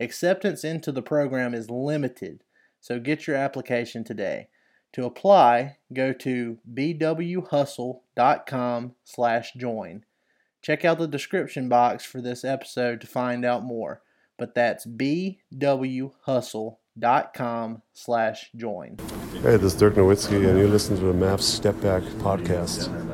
Acceptance into the program is limited, so get your application today. To apply, go to bwhustle.com slash join. Check out the description box for this episode to find out more, but that's bwhustle.com slash join. Hey, this is Dirk Nowitzki, and you listen to the Mavs Step Back podcast.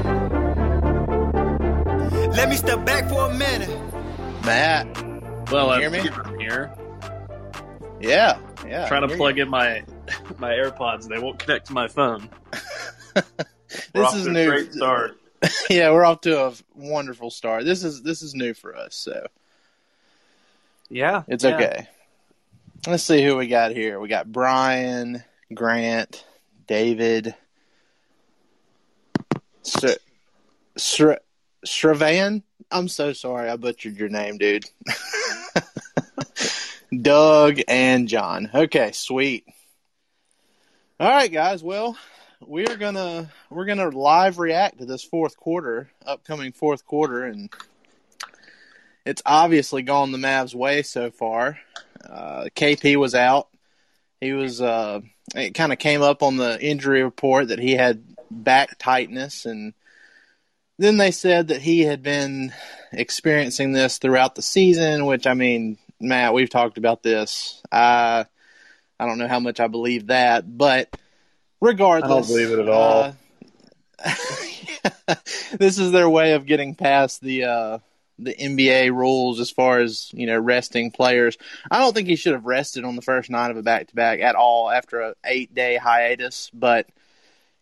Let me step back for a minute. Matt. Well, you I'm hear me? here, here. Yeah, yeah. trying to plug you. in my my AirPods. They won't connect to my phone. We're This off is to a new. Great start. yeah, we're off to a wonderful start. This is this is new for us, so Yeah, it's yeah. okay. Let's see who we got here. We got Brian, Grant, David, Sir, Sir, Sravan. I'm so sorry, I butchered your name, dude. Doug and John. Okay, sweet. All right, guys. Well, we're gonna we're gonna live react to this fourth quarter, upcoming fourth quarter, and it's obviously gone the Mavs' way so far. Uh, KP was out. He was. Uh, it kind of came up on the injury report that he had back tightness, and then they said that he had been experiencing this throughout the season. Which I mean, Matt, we've talked about this. I I don't know how much I believe that, but regardless, I don't believe it at all. uh, this is their way of getting past the uh, the NBA rules as far as you know resting players. I don't think he should have rested on the first night of a back to back at all after a eight day hiatus, but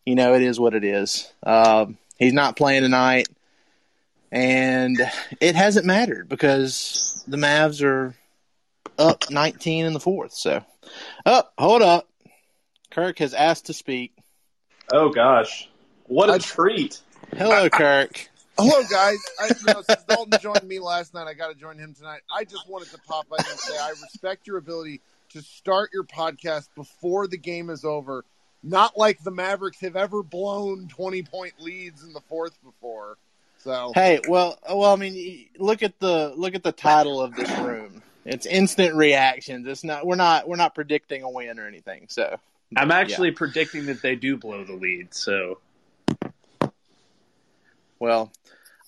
you know it is what it is. Um, he's not playing tonight, and it hasn't mattered because the Mavs are up 19 in the fourth. So, oh, hold up. Kirk has asked to speak. Oh gosh, what a I- treat! Hello, Kirk. Hello, guys. I, you know, since Dalton joined me last night, I got to join him tonight. I just wanted to pop in and say I respect your ability to start your podcast before the game is over. Not like the Mavericks have ever blown twenty point leads in the fourth before. So Hey, well, well, I mean, look at the look at the title of this room. It's instant reactions. It's not. We're not. We're not predicting a win or anything. So I'm actually predicting that they do blow the lead. So Well,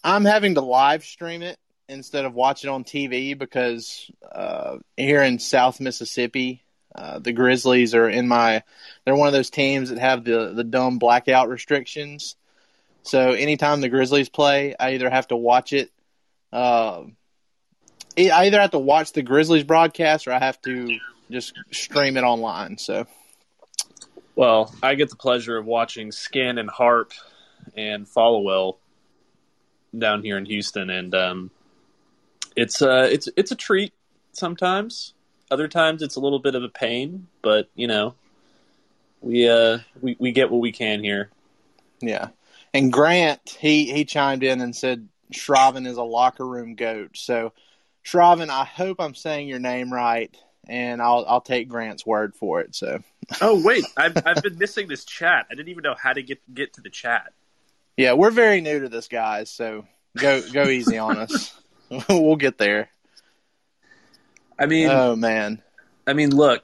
I'm having to live stream it instead of watch it on TV because uh, here in South Mississippi, uh, the Grizzlies are in my. They're one of those teams that have the the dumb blackout restrictions. So anytime the Grizzlies play, I either have to watch it. Uh, I either have to watch the Grizzlies broadcast or I have to just stream it online. So Well, I get the pleasure of watching Skin and Harp and Followill down here in Houston, and um, it's uh, it's it's a treat sometimes. Other times it's a little bit of a pain, but you know, we uh, we we get what we can here. Yeah. And Grant, he he chimed in and said Shraven is a locker room goat. So Shraven, I hope I'm saying your name right, and I'll I'll take Grant's word for it. So Oh wait, I've I've been missing this chat. I didn't even know how to get get to the chat. yeah, we're very new to this, guys. So go go easy on us. we'll get there. I mean, Oh man, I mean, look,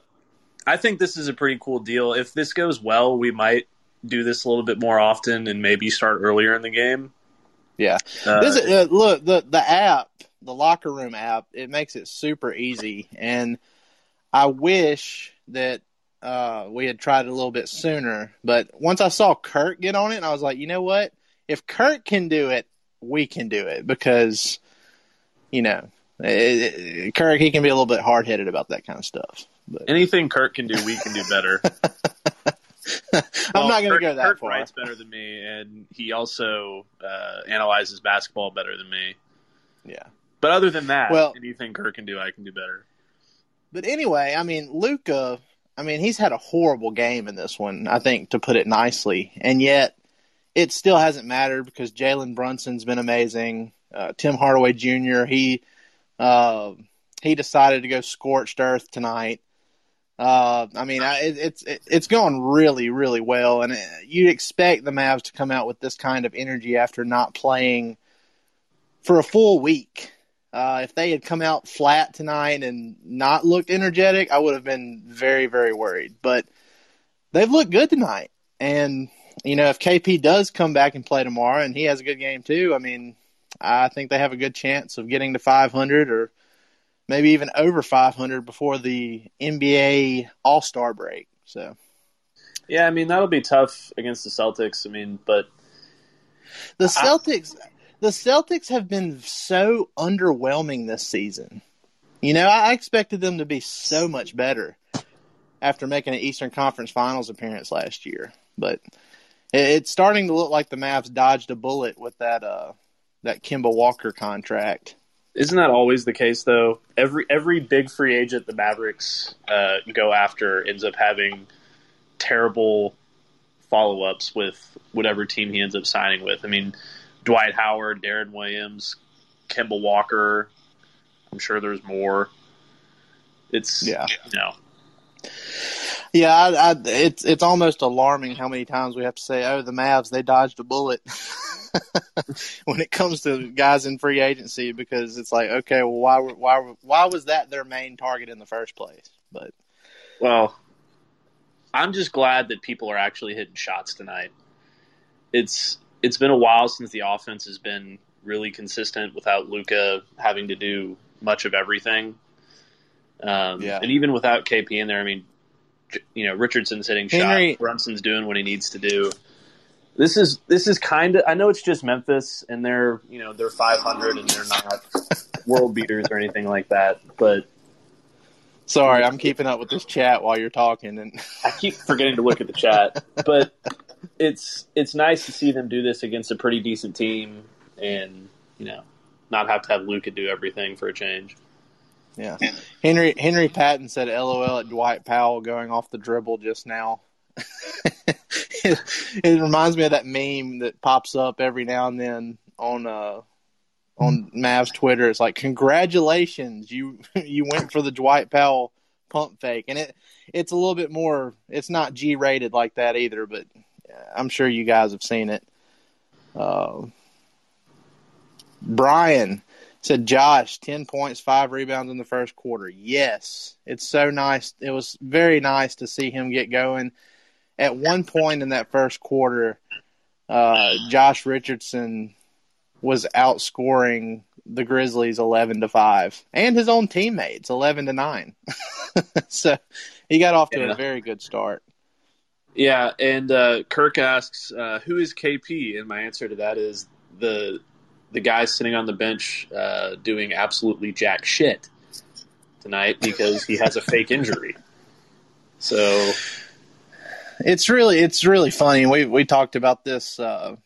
I think this is a pretty cool deal. If this goes well, we might do this a little bit more often and maybe start earlier in the game. yeah. Uh, This is, uh, look the the app, the locker room app. It makes it super easy, and I wish that uh, we had tried it a little bit sooner. But once I saw Kirk get on it, I was like, you know what? If Kirk can do it, we can do it because, you know, it, it, he can be a little bit hard headed about that kind of stuff. But anything Kirk can do, we can do better. I'm not going to go that Kirk far. writes better than me, and he also uh, analyzes basketball better than me. Yeah. But other than that, Well- anything Kirk can do, I can do better. But anyway, I mean, Luka, I mean, he's had a horrible game in this one, I think, to put it nicely. And yet, it still hasn't mattered because Jalen Brunson's been amazing. Uh, Tim Hardaway Jr., he, uh, he decided to go scorched earth tonight. Uh, I mean, I, it, it's it, it's gone really, really well, and uh, you'd expect the Mavs to come out with this kind of energy after not playing for a full week. Uh, if they had come out flat tonight and not looked energetic, I would have been very, very worried. But they've looked good tonight, and you know, if KP does come back and play tomorrow, and he has a good game too, I mean, I think they have a good chance of getting to 500 or maybe even over 500 before the NBA All Star break. So Yeah, I mean that'll be tough against the Celtics. I mean, but the Celtics, the Celtics have been so underwhelming this season. You know, I expected them to be so much better after making an Eastern Conference Finals appearance last year, but it's starting to look like the Mavs dodged a bullet with that uh that Kemba Walker contract. Isn't that always the case though? Every every big free agent the Mavericks uh, go after ends up having terrible follow ups with whatever team he ends up signing with. I mean, Dwight Howard, Deron Williams, Kemba Walker. I'm sure there's more. It's Yeah. you know Yeah, I, I, it's it's almost alarming how many times we have to say, "Oh, the Mavs they dodged a bullet." when it comes to guys in free agency, because it's like, okay, well, why why why was that their main target in the first place? But Well, I'm just glad that people are actually hitting shots tonight. It's it's been a while since the offense has been really consistent without Luka having to do much of everything. Um, Yeah. and even without KP in there, I mean, you know, Richardson's hitting Henry- shots, Brunson's doing what he needs to do. This is this is kind of I know it's just Memphis and they're you know they're 500 and they're not world beaters or anything like that, but sorry, I'm keeping up with this chat while you're talking, and I keep forgetting to look at the chat, but it's it's nice to see them do this against a pretty decent team, and you know, not have to have Luka do everything for a change. Yeah. Henry Henry Patton said, "LOL" at Dwight Powell going off the dribble just now. it, it reminds me of that meme that pops up every now and then on uh on Mav's Twitter. It's like congratulations, you you went for the Dwight Powell pump fake, and it it's a little bit more. It's not G rated like that either, but I'm sure you guys have seen it. Uh, Brian said, Josh, 10 points, five rebounds in the first quarter. Yes, it's so nice. It was very nice to see him get going. At one point in that first quarter, uh, Josh Richardson was outscoring the Grizzlies 11 to 5 and his own teammates 11 to 9. so he got off to Yeah. a very good start. Yeah, and uh, Kirk asks, uh, "Who is KP?" And my answer to that is the the guy sitting on the bench uh, doing absolutely jack shit tonight because he has a fake injury. So It's really it's really funny. We we talked about this. Uh,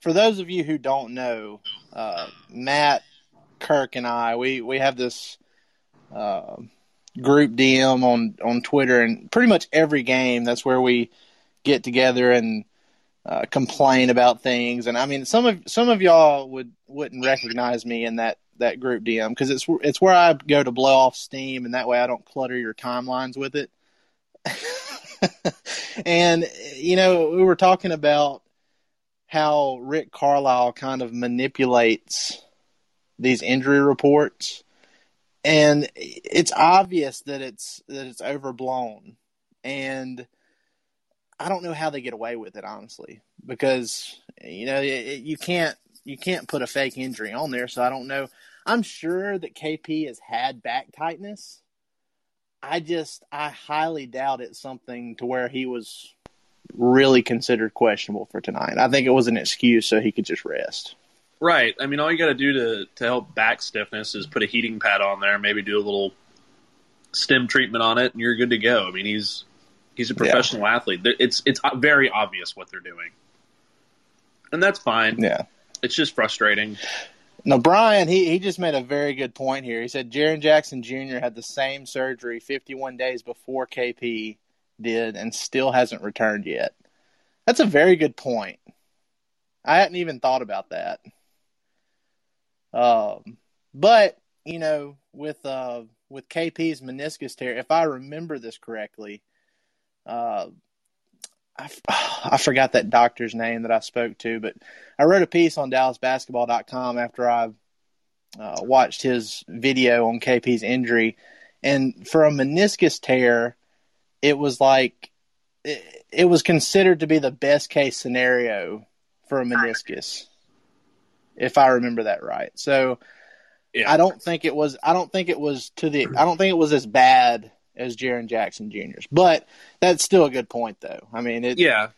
for those of you who don't know, uh, Matt, Kirk, and I we we have this uh, group DM on on Twitter, and pretty much every game that's where we get together and uh, complain about things. And I mean, some of some of y'all would wouldn't recognize me in that that group DM because it's it's where I go to blow off steam, and that way I don't clutter your timelines with it. and you know, we were talking about how Rick Carlisle kind of manipulates these injury reports, and it's obvious that it's that it's overblown, and I don't know how they get away with it, honestly, because you know it, it- you can't you can't put a fake injury on there, so I don't know. I'm sure that KP has had back tightness. I just I highly doubt it's something to where he was really considered questionable for tonight. I think it was an excuse so he could just rest. right, I mean, all you got to do to to help back stiffness is put a heating pad on there, maybe do a little stem treatment on it, and you're good to go. I mean, he's he's a professional athlete. It's it's very obvious what they're doing, and that's fine. Yeah. It's just frustrating. Now, Brian, he, he just made a very good point here. He said Jaren Jackson Jr. had the same surgery 51 days before KP did and still hasn't returned yet. That's a very good point. I hadn't even thought about that. Um, but you know, with uh, with KP's meniscus tear, if I remember this correctly, uh, I, f- I forgot that doctor's name that I spoke to, but I wrote a piece on DallasBasketball.com after I uh, watched his video on KP's injury, and for a meniscus tear, it was like it, it was considered to be the best case scenario for a meniscus, if I remember that right. So Yeah. I don't think it was. I don't think it was to the. I don't think it was as bad as Jaren Jackson Jr.'s, but that's still a good point, though. I mean, it, Yeah,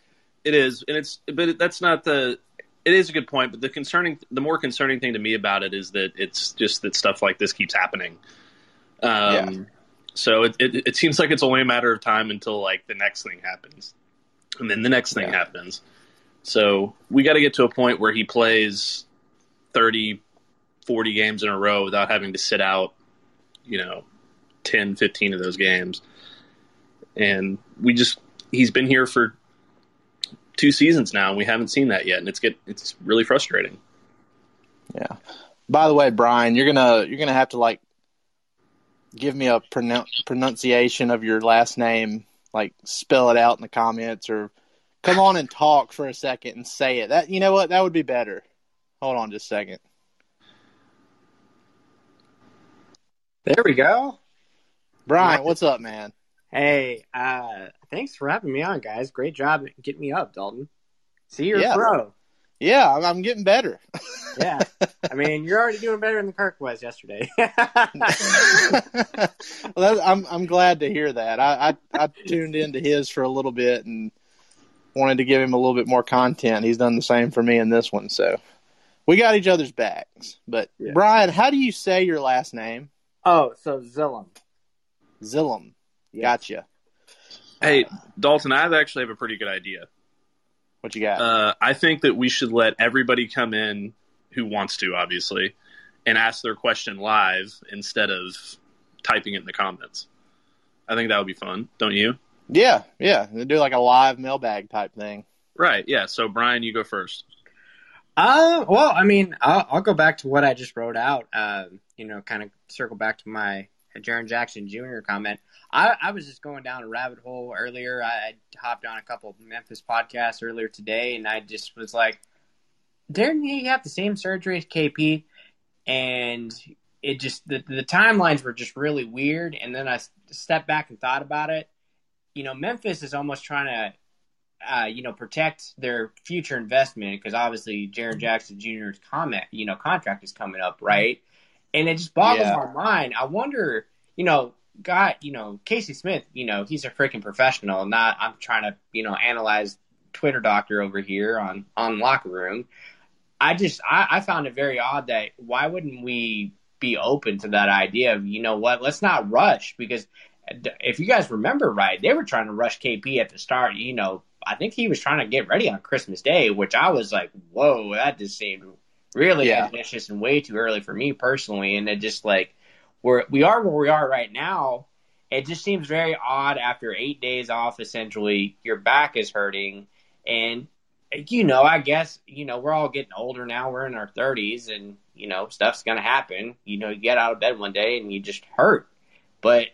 it is, and it's but that's not the. It is a good point, but the concerning, the more concerning thing to me about it is that it's just that stuff like this keeps happening. Um, Yeah. So it, it it seems like it's only a matter of time until like the next thing happens, and then the next thing Yeah. happens. So we got to get to a point where he plays 30, 40 games in a row without having to sit out, you know, 10, 15 of those games. And we just he's been here for two seasons now, and we haven't seen that yet, and it's get it's really frustrating. Yeah. By the way, Brian, you're gonna you're gonna have to like give me a pronou- pronunciation of your last name, like spell it out in the comments, or come on and talk for a second and say it. That you know what? That would be better. Hold on just a second. There we go. Brian, what's up, man? Hey, uh, thanks for having me on, guys. Great job getting me up, Dalton. See, you're Yeah. a pro. Yeah, I'm, I'm getting better. Yeah. I mean, you're already doing better than the Kirk was yesterday. well, that, I'm I'm glad to hear that. I, I I tuned into his for a little bit and wanted to give him a little bit more content. He's done the same for me in this one, so we got each other's backs. But Yeah. Brian, how do you say your last name? oh, so Zillum. Zillum. Yeah. Gotcha. Hey, Dalton, I actually have a pretty good idea. What you got? Uh, I think that we should let everybody come in who wants to, obviously, and ask their question live instead of typing it in the comments. I think that would be fun, don't you? yeah, yeah. They do like a live mailbag type thing. Right. Yeah. So, Brian, you go first. Uh, well, I mean, I'll, I'll go back to what I just wrote out. Um, you know, kind of circle back to my Jaren Jackson Jr. comment. I, I was just going down a rabbit hole earlier. I, I hopped on a couple Memphis podcasts earlier today, and I just was like, didn't he have the same surgery as KP? And it just the the timelines were just really weird. And then I stepped back and thought about it. You know, Memphis is almost trying to uh, you know, protect their future investment because obviously Jaren Jackson Jr.'s comment, you know, contract is coming up, right? And it just boggles Yeah. my mind. I wonder, you know, God, you know, Casey Smith, you know, he's a freaking professional. Not, I'm trying to, you know, analyze Twitter doctor over here on on locker room. I just, I, I found it very odd that why wouldn't we be open to that idea of, you know what, let's not rush because if you guys remember right, they were trying to rush KP at the start. You know, I think he was trying to get ready on Christmas Day, which I was like, whoa, that just seemed really Yeah. ambitious and way too early for me personally. And it just like we're we are where we are right now. It just seems very odd after eight days off. Essentially, your back is hurting, and you know, I guess you know we're all getting older now. We're in our thirties, and you know, stuff's gonna happen. You know, you get out of bed one day and you just hurt. But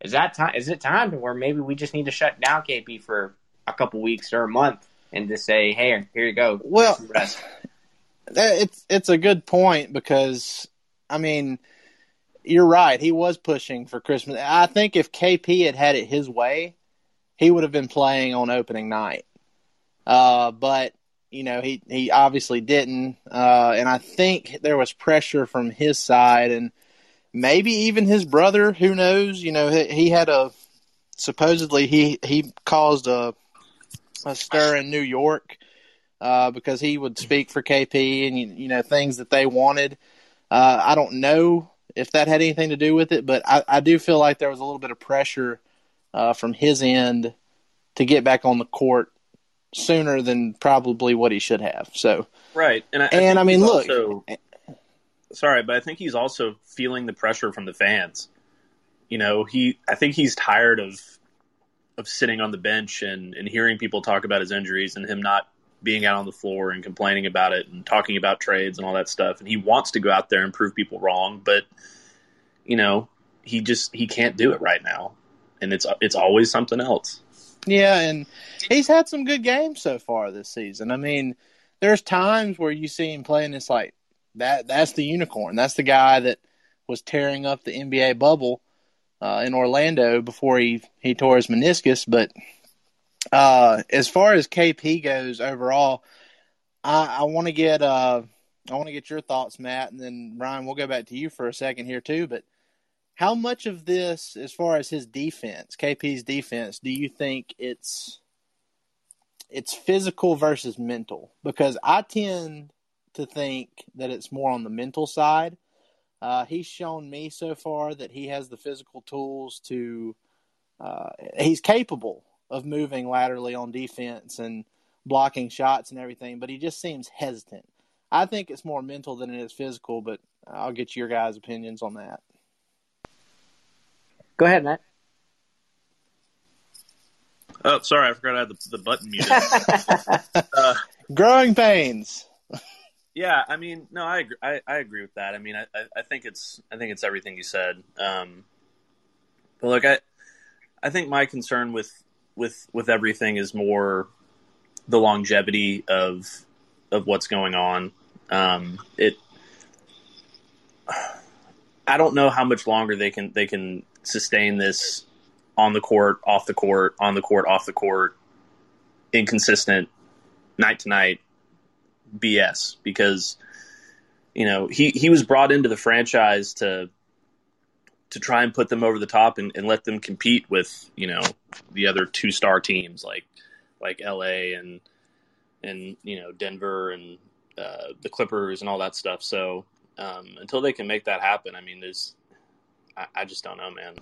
is that time? Is it time to where maybe we just need to shut down KP for a couple weeks or a month and just say, "Hey, here you go." Well, it's it's a good point because I mean you're right. He was pushing for Christmas. I think if KP had had it his way, he would have been playing on opening night. Uh, but you know he he obviously didn't, uh, and I think there was pressure from his side and maybe even his brother. Who knows? You know he, he had a supposedly he he caused a a stir in New York uh, because he would speak for KP and you, you know things that they wanted. Uh, I don't know if that had anything to do with it, but I, I do feel like there was a little bit of pressure uh, from his end to get back on the court sooner than probably what he should have. So Right, and I, And, I mean, look- also- sorry, but I think he's also feeling the pressure from the fans. You know, he I think he's tired of of sitting on the bench and and hearing people talk about his injuries and him not being out on the floor and complaining about it and talking about trades and all that stuff. And he wants to go out there and prove people wrong, but you know, he just he can't do it right now, and it's it's always something else. Yeah, and he's had some good games so far this season. I mean, there's times where you see him playing it's like that that's the unicorn. That's the guy that was tearing up the NBA bubble uh, in Orlando before he he tore his meniscus, but uh, as far as KP goes overall, I, I want to get uh, I want to get your thoughts, Matt, and then Ryan. We'll go back to you for a second here too. But how much of this, as far as his defense, KP's defense, do you think it's it's physical versus mental? Because I tend to think that it's more on the mental side. Uh, he's shown me so far that he has the physical tools to. Uh, he's capable of moving laterally on defense and blocking shots and everything, but he just seems hesitant. I think it's more mental than it is physical, but I'll get your guys' opinions on that. Go ahead, Matt. Oh, sorry, I forgot I had the, the button muted. uh, Growing pains. Yeah, I mean, no, I agree. I, I agree with that. I mean, I, I, I think it's I think it's everything you said. Um, but look, I I think my concern with with with everything is more the longevity of of what's going on. Um, it I don't know how much longer they can they can sustain this on the court, off the court, on the court, off the court, inconsistent night to night BS because you know he he was brought into the franchise to to try and put them over the top and, and let them compete with you know the other two star teams like like LA and and you know Denver and uh, the Clippers and all that stuff. So um, until they can make that happen, I mean, there's I, I just don't know, man.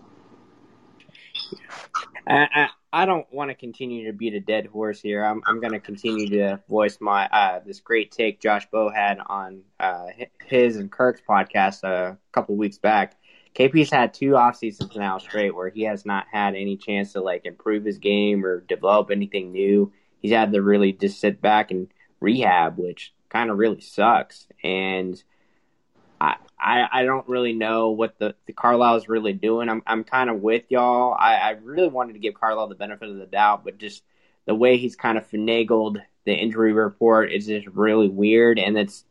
I, I, I don't want to continue to beat a dead horse here. I'm, I'm going to continue to voice my uh, this great take Josh Bowe had on uh, his and Kirk's podcast a couple weeks back. KP's had two off seasons now straight where he has not had any chance to like improve his game or develop anything new. He's had to really just sit back and rehab, which kind of really sucks. And I, I, I don't really know what the, the Carlisle is really doing. I'm, I'm kind of with y'all. I, I really wanted to give Carlisle the benefit of the doubt, but just the way he's kind of finagled the injury report is just really weird. And it's,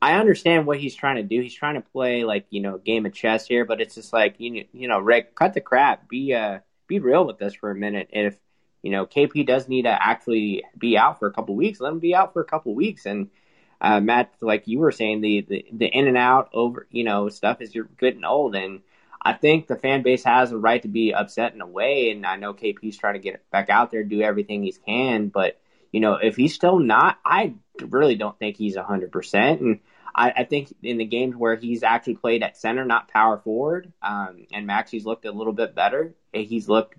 I understand what he's trying to do. He's trying to play like you know game of chess here, but it's just like you you know Rick, cut the crap. Be uh be real with us for a minute. And if you know KP does need to actually be out for a couple weeks, let him be out for a couple weeks. And uh, Matt, like you were saying, the, the the in and out over you know stuff is you're getting old, and I think the fan base has a right to be upset in a way. And I know KP's trying to get back out there, do everything he can, but you know if he's still not, I really don't think he's hundred percent. And I, I, think in the games where he's actually played at center, not power forward, um, and Maxi's looked a little bit better. He's looked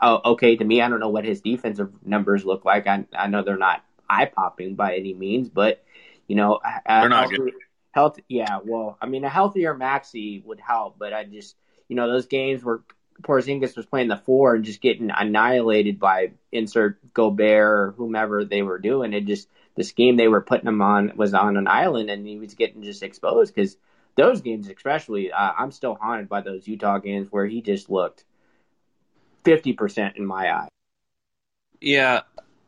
uh, okay to me. I don't know what his defensive numbers look like. I, I know they're not eye popping by any means, but you know, they're not healthy. Health, yeah. Well, I mean, a healthier Maxey would help, but I just, you know, those games where Porzingis was playing the four and just getting annihilated by insert Gobert or whomever they were doing, it just the scheme they were putting him on was on an island, and he was getting just exposed because those games, especially, uh, I'm still haunted by those Utah games where he just looked fifty percent in my eye. Yeah,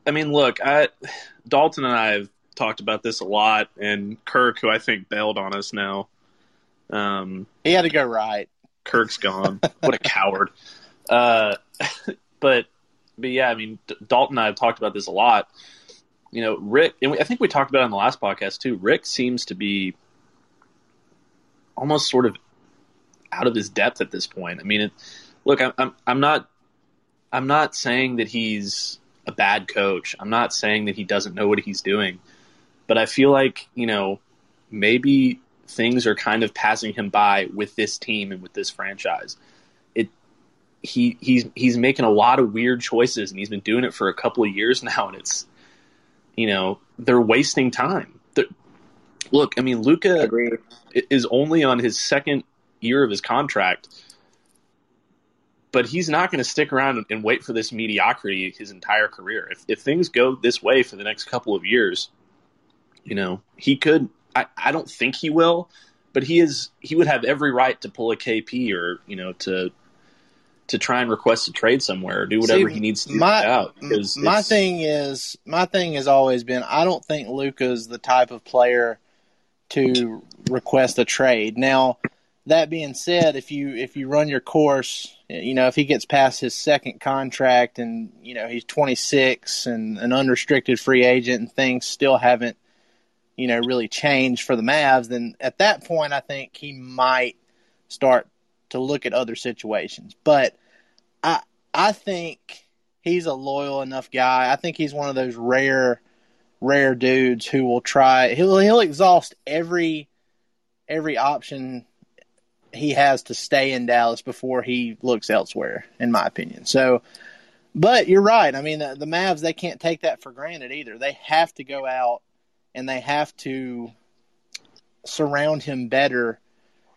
I mean, look, I Dalton and I have talked about this a lot, and Kirk, who I think bailed on us now. Um, he had to go right. Kirk's gone. what a coward. Uh, but but yeah, I mean, Dalton and I have talked about this a lot. You know, Rick, and I think we talked about it on the last podcast too. Rick seems to be almost sort of out of his depth at this point. I mean, it, look, I'm, I'm I'm not I'm not saying that he's a bad coach. I'm not saying that he doesn't know what he's doing. But I feel like, you know, maybe things are kind of passing him by with this team and with this franchise. It he he's he's making a lot of weird choices and he's been doing it for a couple of years now and it's you know, they're wasting time. They're, look, I mean, Luka is only on his second year of his contract, but he's not going to stick around and wait for this mediocrity his entire career. If if things go this way for the next couple of years, you know, he could. I, I don't think he will, but he is. He would have every right to pull a KP or you know to to try and request a trade somewhere or do whatever See, he needs to my, out. My thing is, my thing has always been, I don't think Luka's the type of player to request a trade. Now, that being said, if you if you run your course, you know if he gets past his second contract and you know he's 26 and an unrestricted free agent and things still haven't you know, really change for the Mavs, then at that point, I think he might start to look at other situations. But I, I think he's a loyal enough guy. I think he's one of those rare, rare dudes who will try. He'll he'll exhaust every every option he has to stay in Dallas before he looks elsewhere, in my opinion. So, but you're right. I mean, the, the Mavs they can't take that for granted either. They have to go out and they have to surround him better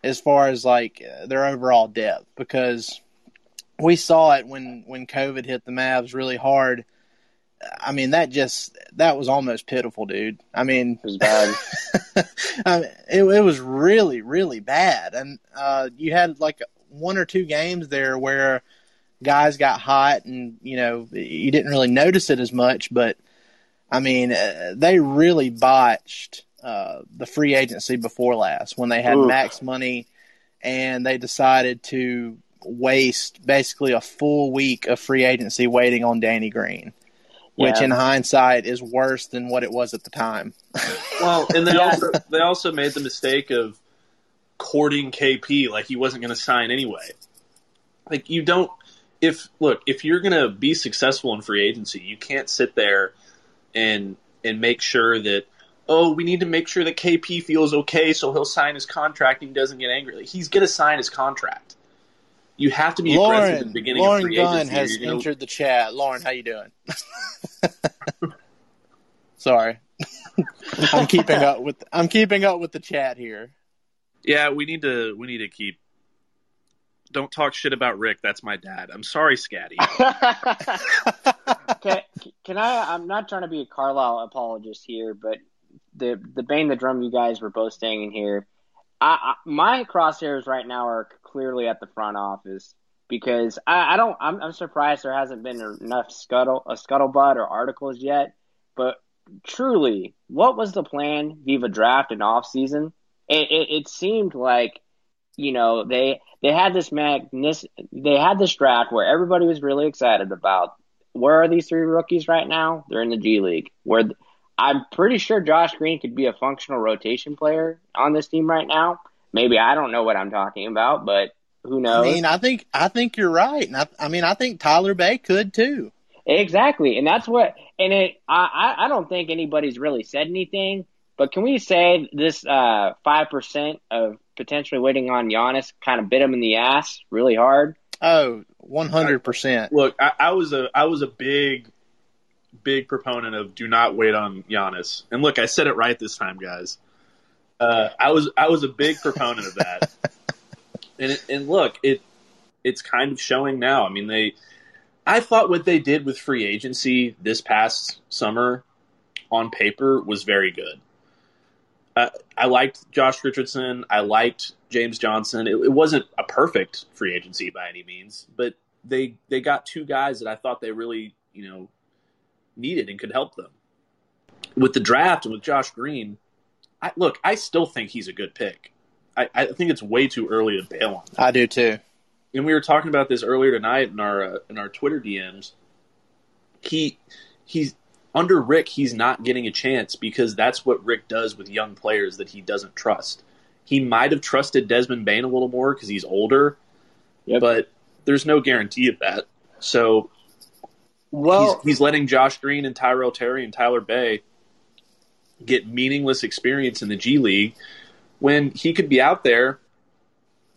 as far as like their overall depth because we saw it when when COVID hit the Mavs really hard. I mean that just that was almost pitiful, dude. I mean, it was bad. I mean, it, it was really really bad, and uh, you had like one or two games there where guys got hot, and you know you didn't really notice it as much, but I mean, uh, they really botched uh, the free agency before last when they had Ooh. max money and they decided to waste basically a full week of free agency waiting on Danny Green, which yeah. in hindsight is worse than what it was at the time. well, and they yeah. also they also made the mistake of courting KP like he wasn't going to sign anyway. Like you don't if look, if you're going to be successful in free agency, you can't sit there – and and make sure that oh we need to make sure that KP feels okay so he'll sign his contract and he doesn't get angry. Like, he's going to sign his contract. You have to be Lauren, aggressive at the beginning Lauren of free Gunn agency. has gonna... entered the chat. Lauren, how you doing? Sorry. I'm keeping up with I'm keeping up with the chat here. Yeah, we need to we need to keep don't talk shit about Rick. That's my dad. I'm sorry, Scatty. can, can I? I'm not trying to be a Carlisle apologist here, but the the bang the drum you guys were both staying in here. I, I my crosshairs right now are clearly at the front office because I, I don't. I'm, I'm surprised there hasn't been enough scuttle a scuttlebutt or articles yet. But truly, what was the plan via draft and off season? It, it, it seemed like you know they they had this magnis they had this draft where everybody was really excited about. Where are these three rookies right now? They're in the G League. Where I'm pretty sure Josh Green could be a functional rotation player on this team right now. Maybe I don't know what I'm talking about, but who knows? I mean, I think I think you're right, and I, I mean, I think Tyler Bey could too. Exactly, and that's what. And it, I, I don't think anybody's really said anything. But can we say this uh, five uh, percent of potentially waiting on Giannis kind of bit him in the ass really hard? Oh, one hundred percent. Look, I, I was a I was a big big proponent of do not wait on Giannis. And look, I said it right this time, guys. Uh, I was I was a big proponent of that. and it, and look, it it's kind of showing now. I mean, they I thought what they did with free agency this past summer on paper was very good. Uh, I liked Josh Richardson. I liked James Johnson. It, it, wasn't a perfect free agency by any means, but they they got two guys that I thought they really you know needed and could help them. With the draft and with Josh Green, I, look, I still think he's a good pick. I, I, think it's way too early to bail on. Him. I do too. And we were talking about this earlier tonight in our uh, in our Twitter DMs. He he's under Rick. He's not getting a chance because that's what Rick does with young players that he doesn't trust. He might have trusted Desmond Bane a little more because he's older, yep. but there's no guarantee of that. So well, he's, he's letting Josh Green and Tyrell Terry and Tyler Bey get meaningless experience in the G League when he could be out there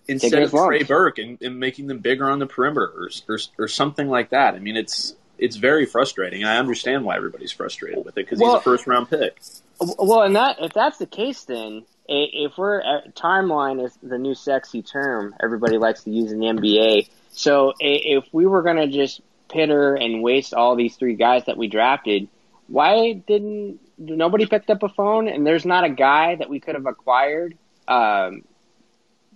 instead of Trey Burke and, and, making them bigger on the perimeter or, or, or, something like that. I mean, it's it's very frustrating. I understand why everybody's frustrated with it because well, he's a first round pick. Well, and that if that's the case, then if we're at, timeline is the new sexy term everybody likes to use in the NBA. So if we were going to just pitter and waste all these three guys that we drafted, why didn't nobody picked up a phone? And there's not a guy that we could have acquired um,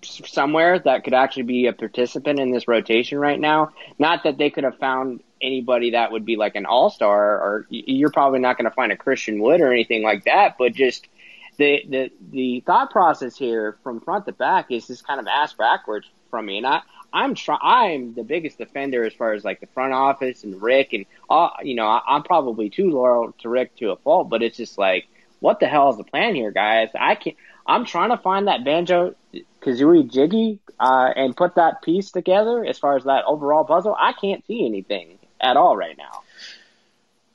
somewhere that could actually be a participant in this rotation right now. Not that they could have found anybody that would be like an all star, or you're probably not going to find a Christian Wood or anything like that. But just the the the thought process here from front to back is just kind of ass backwards from me, and I I'm try I'm the biggest defender as far as like the front office and Rick and uh, you know I, am probably too loyal to Rick to a fault, but it's just like what the hell is the plan here, guys? I can't. I'm trying to find that banjo Kazooie jiggy uh, and put that piece together as far as that overall puzzle. I can't see anything at all right now.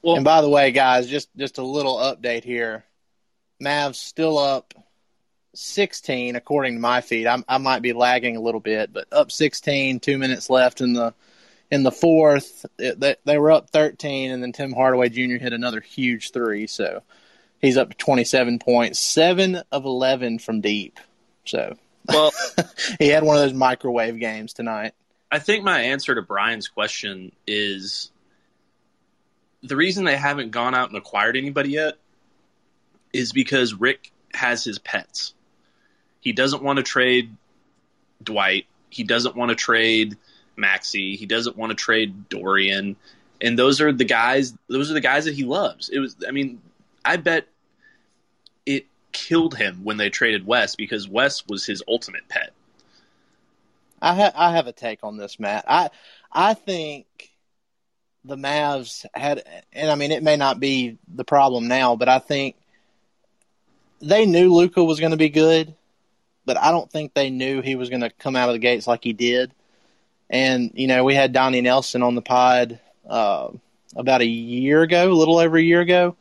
Well, and by the way, guys, just just a little update here. Mavs still up 16 according to my feed. I, I might be lagging a little bit, but up 16, two minutes left in the in the fourth. It, they, they were up 13, and then Tim Hardaway Jr. hit another huge three, so he's up to 27 points, seven of 11 from deep. So well, he had one of those microwave games tonight. I think my answer to Brian's question is the reason they haven't gone out and acquired anybody yet is because Rick has his pets. He doesn't want to trade Dwight. He doesn't want to trade Maxi. He doesn't want to trade Dorian. And those are the guys. Those are the guys that he loves. It was. I mean, I bet it killed him when they traded Wes because Wes was his ultimate pet. I ha- I have a take on this, Matt. I I think the Mavs had, and I mean, it may not be the problem now, but I think they knew Luka was going to be good, but I don't think they knew he was going to come out of the gates like he did. And you know, we had Donnie Nelson on the pod uh, about a year ago, a little over a year ago.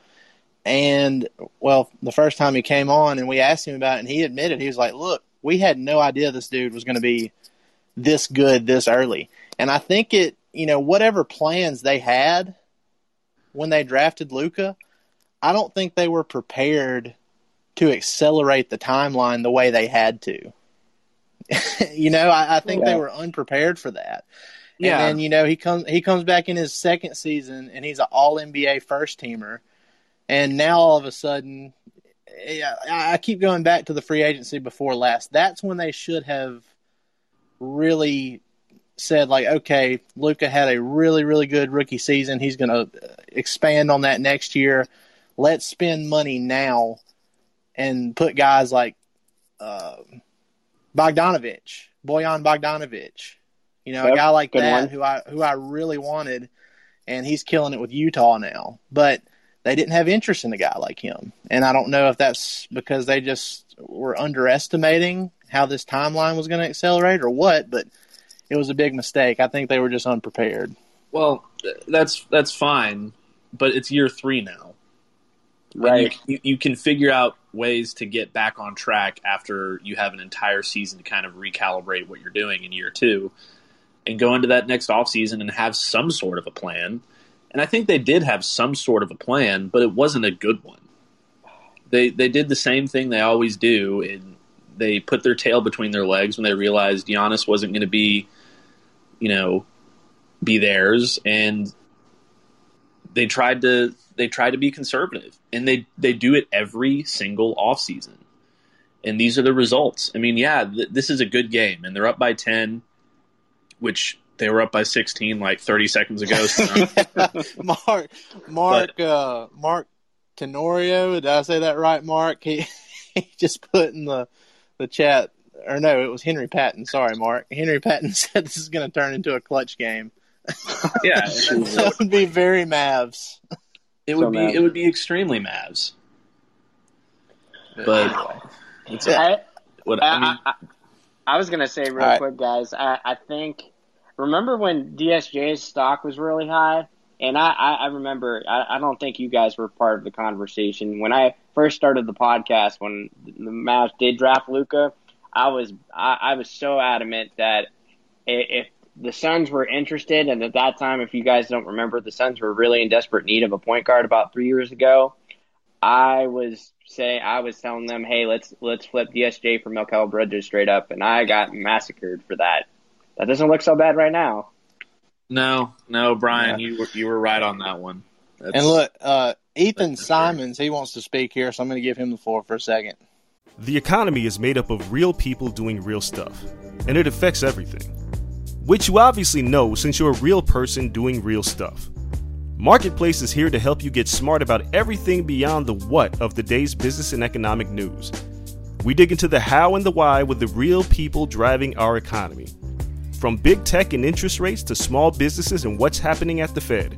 And well, the first time he came on and we asked him about it, and he admitted he was like, "Look, we had no idea this dude was going to be this good this early." And I think it, you know, whatever plans they had when they drafted Luka, I don't think they were prepared to accelerate the timeline the way they had to. you know, I, I think yeah. they were unprepared for that. Yeah. And then, you know, he comes he comes back in his second season and he's an all NBA first teamer. And now all of a sudden I I keep going back to the free agency before last. That's when they should have really said, like, okay, Luka had a really, really good rookie season. He's going to expand on that next year. Let's spend money now and put guys like uh, Bogdanovich, Bojan Bogdanovich, you know, a guy like that one. who I who I really wanted, and he's killing it with Utah now. But they didn't have interest in a guy like him, and I don't know if that's because they just were underestimating how this timeline was going to accelerate or what. But it was a big mistake. I think they were just unprepared. Well, that's that's fine, but it's year three now. Right. You, you can figure out ways to get back on track after you have an entire season to kind of recalibrate what you're doing in year two and go into that next offseason and have some sort of a plan. And I think they did have some sort of a plan, but it wasn't a good one. They they did the same thing they always do, and they put their tail between their legs when they realized Giannis wasn't going to be, you know, be theirs, and they tried to they tried to be conservative, and they they do it every single offseason. And these are the results. I mean, yeah, th- this is a good game, and they're up by ten, which they were up by sixteen like thirty seconds ago. So Mark, Mark, uh, Mark Tenorio. Did I say that right, Mark? He, he just put in the the chat, or no, it was Henry Patton. Sorry, Mark. Henry Patton said this is going to turn into a clutch game. yeah, that would be very Mavs. it would So be Mavs. it would be extremely Mavs. But it's I, what I mean. I, I, I was gonna say real All right. quick, guys. I, I think remember when DSJ's stock was really high, and I, I, I remember. I, I don't think you guys were part of the conversation when I first started the podcast. When the Mavs did draft Luka, I was I, I was so adamant that if the Suns were interested, and at that time, if you guys don't remember, the Suns were really in desperate need of a point guard about three years ago. I was saying, I was telling them, hey, let's let's flip DSJ for Mikal Bridges straight up, and I got massacred for that. That doesn't look so bad right now. No, no, Brian, you were you were right on that one. That's- And look, uh, Ethan That's for sure. Simons, he wants to speak here, so I'm going to give him the floor for a second. The economy is made up of real people doing real stuff, and it affects everything. Which you obviously know since you're a real person doing real stuff. Marketplace is here to help you get smart about everything beyond the what of the day's business and economic news. We dig into the how and the why with the real people driving our economy. From big tech and interest rates to small businesses and what's happening at the Fed.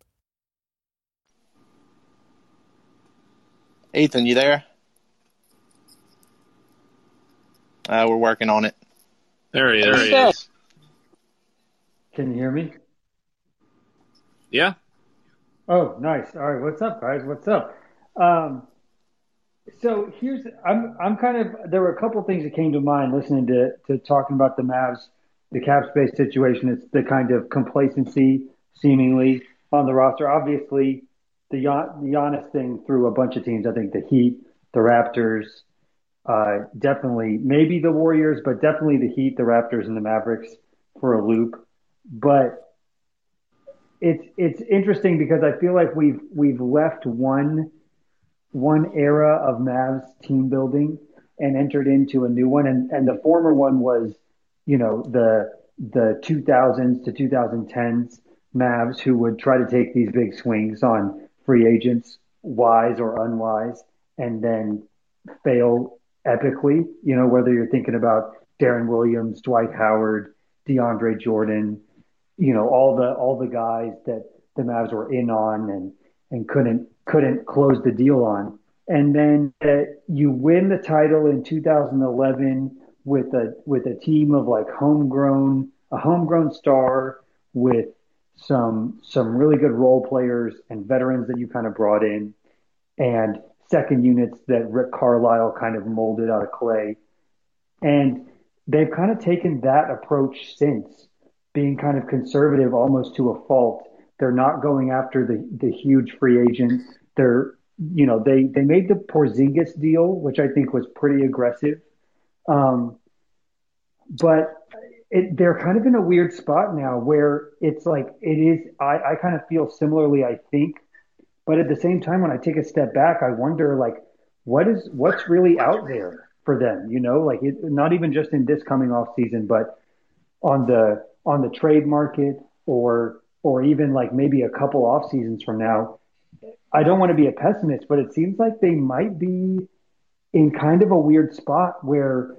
Ethan, you there? Uh, we're working on it. there he is. There he is. Can you hear me? Yeah. Oh, nice. All right. What's up, guys? What's up? Um, so here's I'm I'm kind of there were a couple things that came to mind listening to to talking about the Mavs, the cap space situation. It's the kind of complacency seemingly on the roster. Obviously, the Gian, the Giannis thing through a bunch of teams. I think the Heat, the Raptors, uh, definitely maybe the Warriors, but definitely the Heat, the Raptors, and the Mavericks for a loop. But it's it's interesting because I feel like we've we've left one one era of Mavs team building and entered into a new one, and and the former one was you know the the 2000s to 2010s Mavs who would try to take these big swings on free agents, wise or unwise, and then fail epically. You know whether you're thinking about Deron Williams, Dwight Howard, DeAndre Jordan, you know all the all the guys that the Mavs were in on and and couldn't couldn't close the deal on. And then uh, you win the title in 2011 with a with a team of like homegrown a homegrown star with some some really good role players and veterans that you kind of brought in and second units that Rick Carlisle kind of molded out of clay. And they've kind of taken that approach since, being kind of conservative almost to a fault. They're not going after the, the huge free agent. They're, you know, they, they made the Porzingis deal, which I think was pretty aggressive. Um, but it, they're kind of in a weird spot now where it's like it is. I, I kind of feel similarly. I think, but at the same time, when I take a step back, I wonder like what is what's really out there for them. You know, like it, not even just in this coming off season, but on the on the trade market or or even like maybe a couple off seasons from now. I don't want to be a pessimist, but it seems like they might be in kind of a weird spot where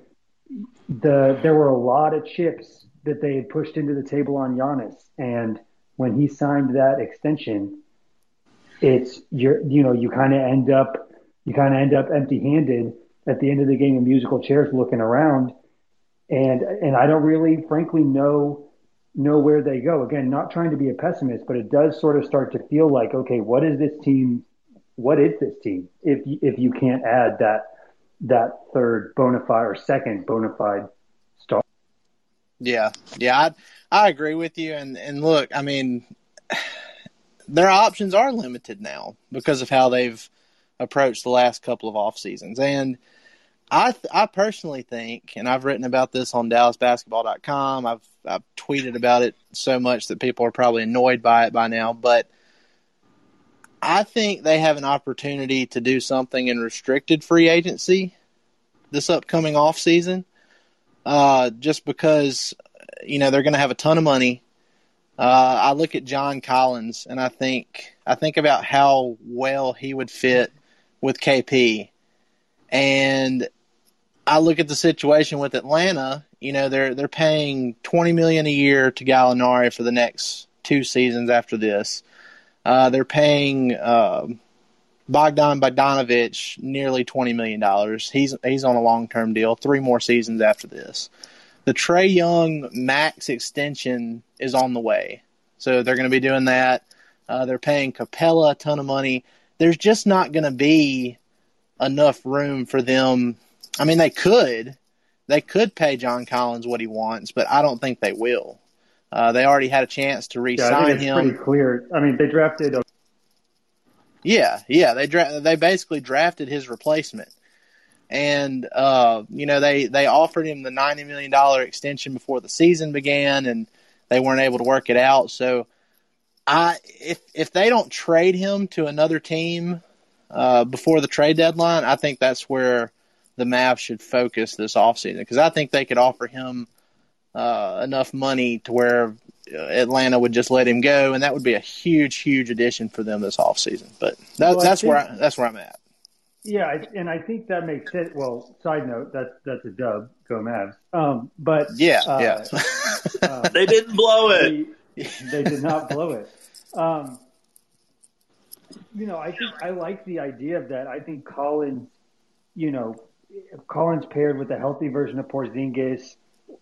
the there were a lot of chips that they had pushed into the table on Giannis, and when he signed that extension, it's you're you know you kind of end up you kind of end up empty-handed at the end of the game in musical chairs looking around, and and I don't really frankly know know where they go. Again, not trying to be a pessimist, but it does sort of start to feel like okay, what is this team? What is this team if if you can't add that that third bona fide or second bona fide star. Yeah, yeah, I I agree with you. And and look, I mean, their options are limited now because of how they've approached the last couple of off seasons. And I I personally think, and I've written about this on DallasBasketball.com. I've I've tweeted about it so much that people are probably annoyed by it by now, but. I think they have an opportunity to do something in restricted free agency this upcoming off season. Uh, just because you know they're going to have a ton of money. Uh, I look at John Collins and I think I think about how well he would fit with KP, and I look at the situation with Atlanta. You know they're they're paying twenty million a year to Gallinari for the next two seasons after this. Uh, they're paying uh, Bogdan Bogdanovich nearly twenty million dollars. He's he's on a long term deal, three more seasons after this. The Trae Young max extension is on the way, so they're going to be doing that. Uh, they're paying Capela a ton of money. There's just not going to be enough room for them. I mean, they could, they could pay John Collins what he wants, but I don't think they will. Uh, they already had a chance to re-sign yeah, it's him. Pretty clear. I mean, they drafted. A- yeah, yeah, they dra- they basically drafted his replacement, and uh, you know they they offered him the ninety million dollar extension before the season began, and they weren't able to work it out. So, I if if they don't trade him to another team uh, before the trade deadline, I think that's where the Mavs should focus this offseason because I think they could offer him uh, enough money to where Atlanta would just let him go, and that would be a huge, huge addition for them this offseason. But that, Well, I that's think- where I, that's where I'm at. Yeah, I- and I think that makes it. Well, side note, that's that's a dub. Go Mavs. Um, but Yeah, uh, yeah. uh, They didn't blow it. They, they did not blow it. Um, you know, I think I like the idea of that. I think Collins, you know, Collins paired with a healthy version of Porzingis,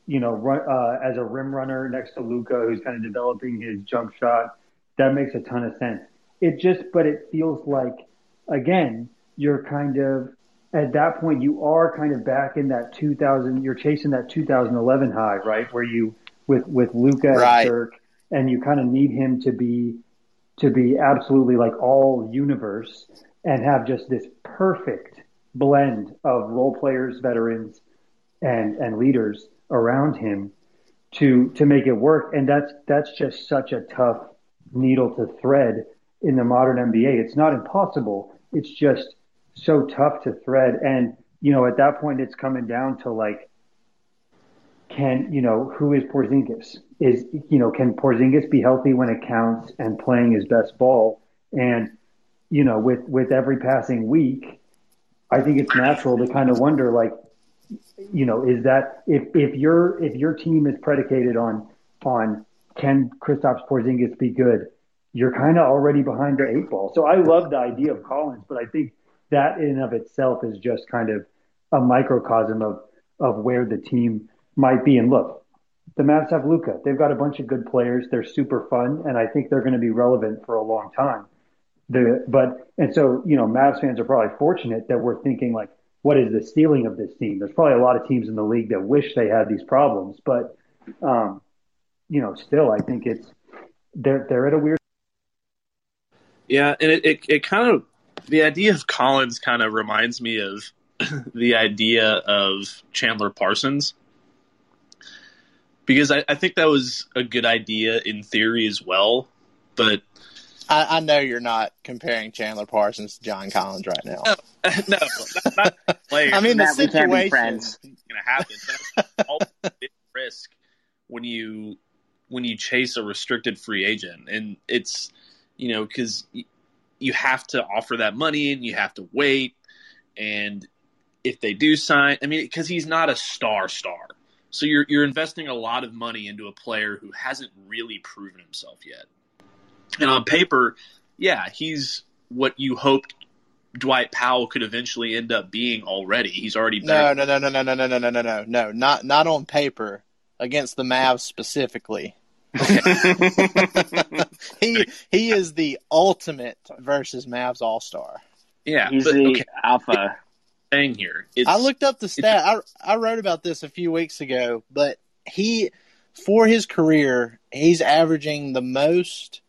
you know, run, uh, as a rim runner next to Luka, who's kind of developing his jump shot. That makes a ton of sense. It just, but it feels like, again, you're kind of at that point you are kind of back in that 2000. You're chasing that 2011 high, right? Where you with with Luka Right. and Dirk, and you kind of need him to be to be absolutely like all universe and have just this perfect blend of role players, veterans, and and leaders around him to to make it work. And that's that's just such a tough needle to thread in the modern NBA. It's not impossible. It's just so tough to thread. And you know, at that point, it's coming down to like can you know who is Porzingis? Is you know can Porzingis be healthy when it counts and playing his best ball? And you know with with every passing week, I think it's natural to kind of wonder like you know is that if if your if your team is predicated on on can Kristaps Porzingis be good? You're kind of already behind the eight ball. So I love the idea of Collins, but I think that in and of itself is just kind of a microcosm of of where the team might be. And look, the Mavs have Luka. They've got a bunch of good players. They're super fun, and I think they're going to be relevant for a long time. the but and so you know Mavs fans are probably fortunate that we're thinking like what is the ceiling of this team? There's probably a lot of teams in the league that wish they had these problems, but um, you know, still I think it's they're they're at a weird. Yeah, and it, it, it kind of the idea of Collins kind of reminds me of the idea of Chandler Parsons because I, I think that was a good idea in theory as well, but I, I know you're not comparing Chandler Parsons to John Collins right now. no, not, not. I mean, the Matt, we can't be situation. friends. going to happen. But it's all big risk when you when you chase a restricted free agent, and it's you know because you have to offer that money and you have to wait, and if they do sign, I mean, because he's not a star star, so you're you're investing a lot of money into a player who hasn't really proven himself yet. And on paper, yeah, he's what you hoped Dwight Powell could eventually end up being already. He's already No, no, no, no, no, no, no, no, no, no, no, no, not not on paper against the Mavs specifically. he he is the ultimate versus Mavs All Star. Yeah, He's but, the okay, alpha. thing here. It's, I looked up the stat. I I wrote about this a few weeks ago, but he for his career, he's averaging the most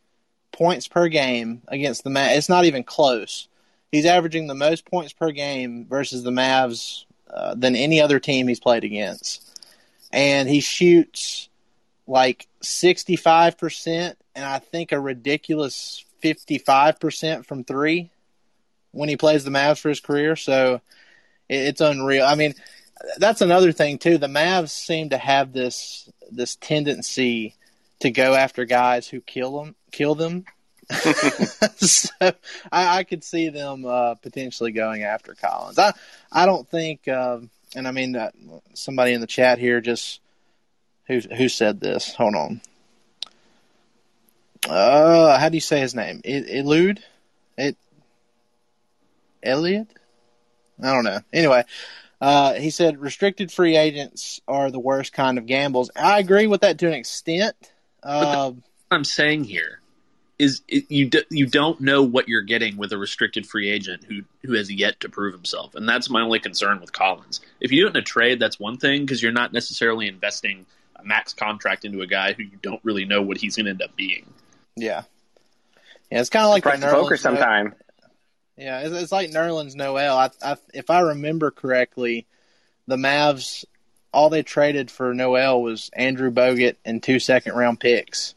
points per game against the Mavs. It's not even close. He's averaging the most points per game versus the Mavs uh, than any other team he's played against. And he shoots like 65% and I think a ridiculous 55% from 3 when he plays the Mavs for his career. So it, it's unreal. I mean, that's another thing too. The Mavs seem to have this this tendency to go after guys who kill them, kill them. so I, I could see them uh, potentially going after Collins. I I don't think, uh, and I mean uh, somebody in the chat here just who who said this. Hold on. Uh, how do you say his name? I- Elude? It Elliot? I don't know. Anyway, uh, he said restricted free agents are the worst kind of gambles. I agree with that to an extent. Uh, what I'm saying here is it, you do, you don't know what you're getting with a restricted free agent who who has yet to prove himself, and that's my only concern with Collins. If you do it in a trade, that's one thing because you're not necessarily investing a max contract into a guy who you don't really know what he's going to end up being. yeah, yeah, it's kind of like Price the to poker Nerlens sometime. Yeah, it's, it's like Nerlens Noel. I, I, if I remember correctly, the Mavs all they traded for Noel was Andrew Bogut and two second round picks.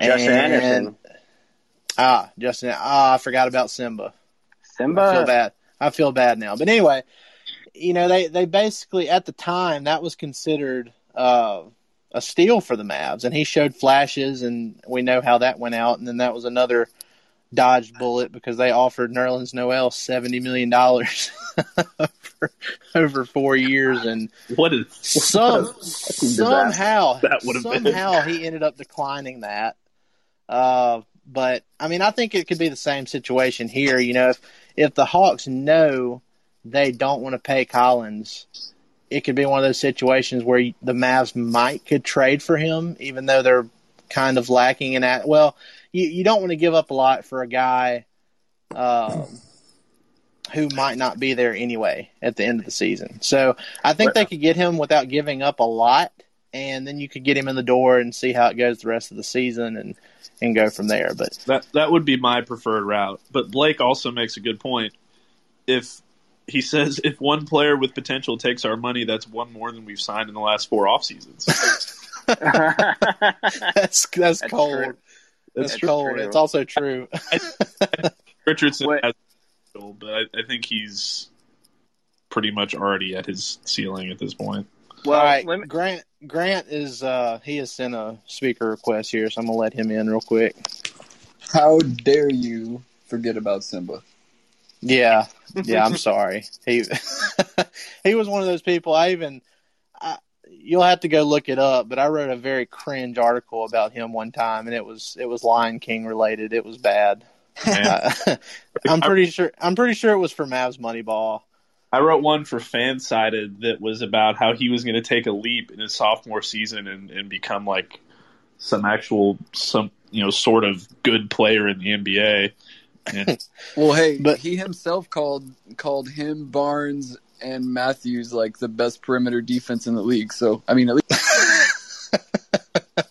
Justin And- Anderson. Ah, Justin. Ah, I forgot about Simba. Simba. I feel bad. I feel bad now. But anyway, you know they they basically at the time that was considered uh, a steal for the Mavs, and he showed flashes, and we know how that went out. And then that was another dodged bullet because they offered Nerlens Noel seventy million dollars over, over four years, and What is some disaster somehow that would have been. somehow he ended up declining that. Uh, but I mean, I think it could be the same situation here. You know, if if the Hawks know they don't want to pay Collins, it could be one of those situations where the Mavs might could trade for him, even though they're kind of lacking in that. Well, you you don't want to give up a lot for a guy. Um, who might not be there anyway at the end of the season. So I think they could get him without giving up a lot, and then you could get him in the door and see how it goes the rest of the season and and go from there. But That that would be my preferred route. But Blake also makes a good point. If he says if one player with potential takes our money, that's one more than we've signed in the last four off seasons. that's that's, cold. true. That's, That's cold. true. It's also true. Richardson What- has but I, I think he's pretty much already at his ceiling at this point. Well, All right, me- Grant. Grant is uh he has sent a speaker request here, so I'm gonna let him in real quick. How dare you forget about Simba? Yeah, yeah. I'm sorry. He he was one of those people. I even I, you'll have to go look it up, but I wrote a very cringe article about him one time, and it was it was Lion King related. It was bad. Man. I'm pretty sure. I'm pretty sure it was for Mavs Moneyball. I wrote one for Fansided that was about how he was going to take a leap in his sophomore season and, and become like some actual some you know sort of good player in the NBA, Well, hey, But- he himself called called him Barnes and Matthews like the best perimeter defense in the league. So I mean, at least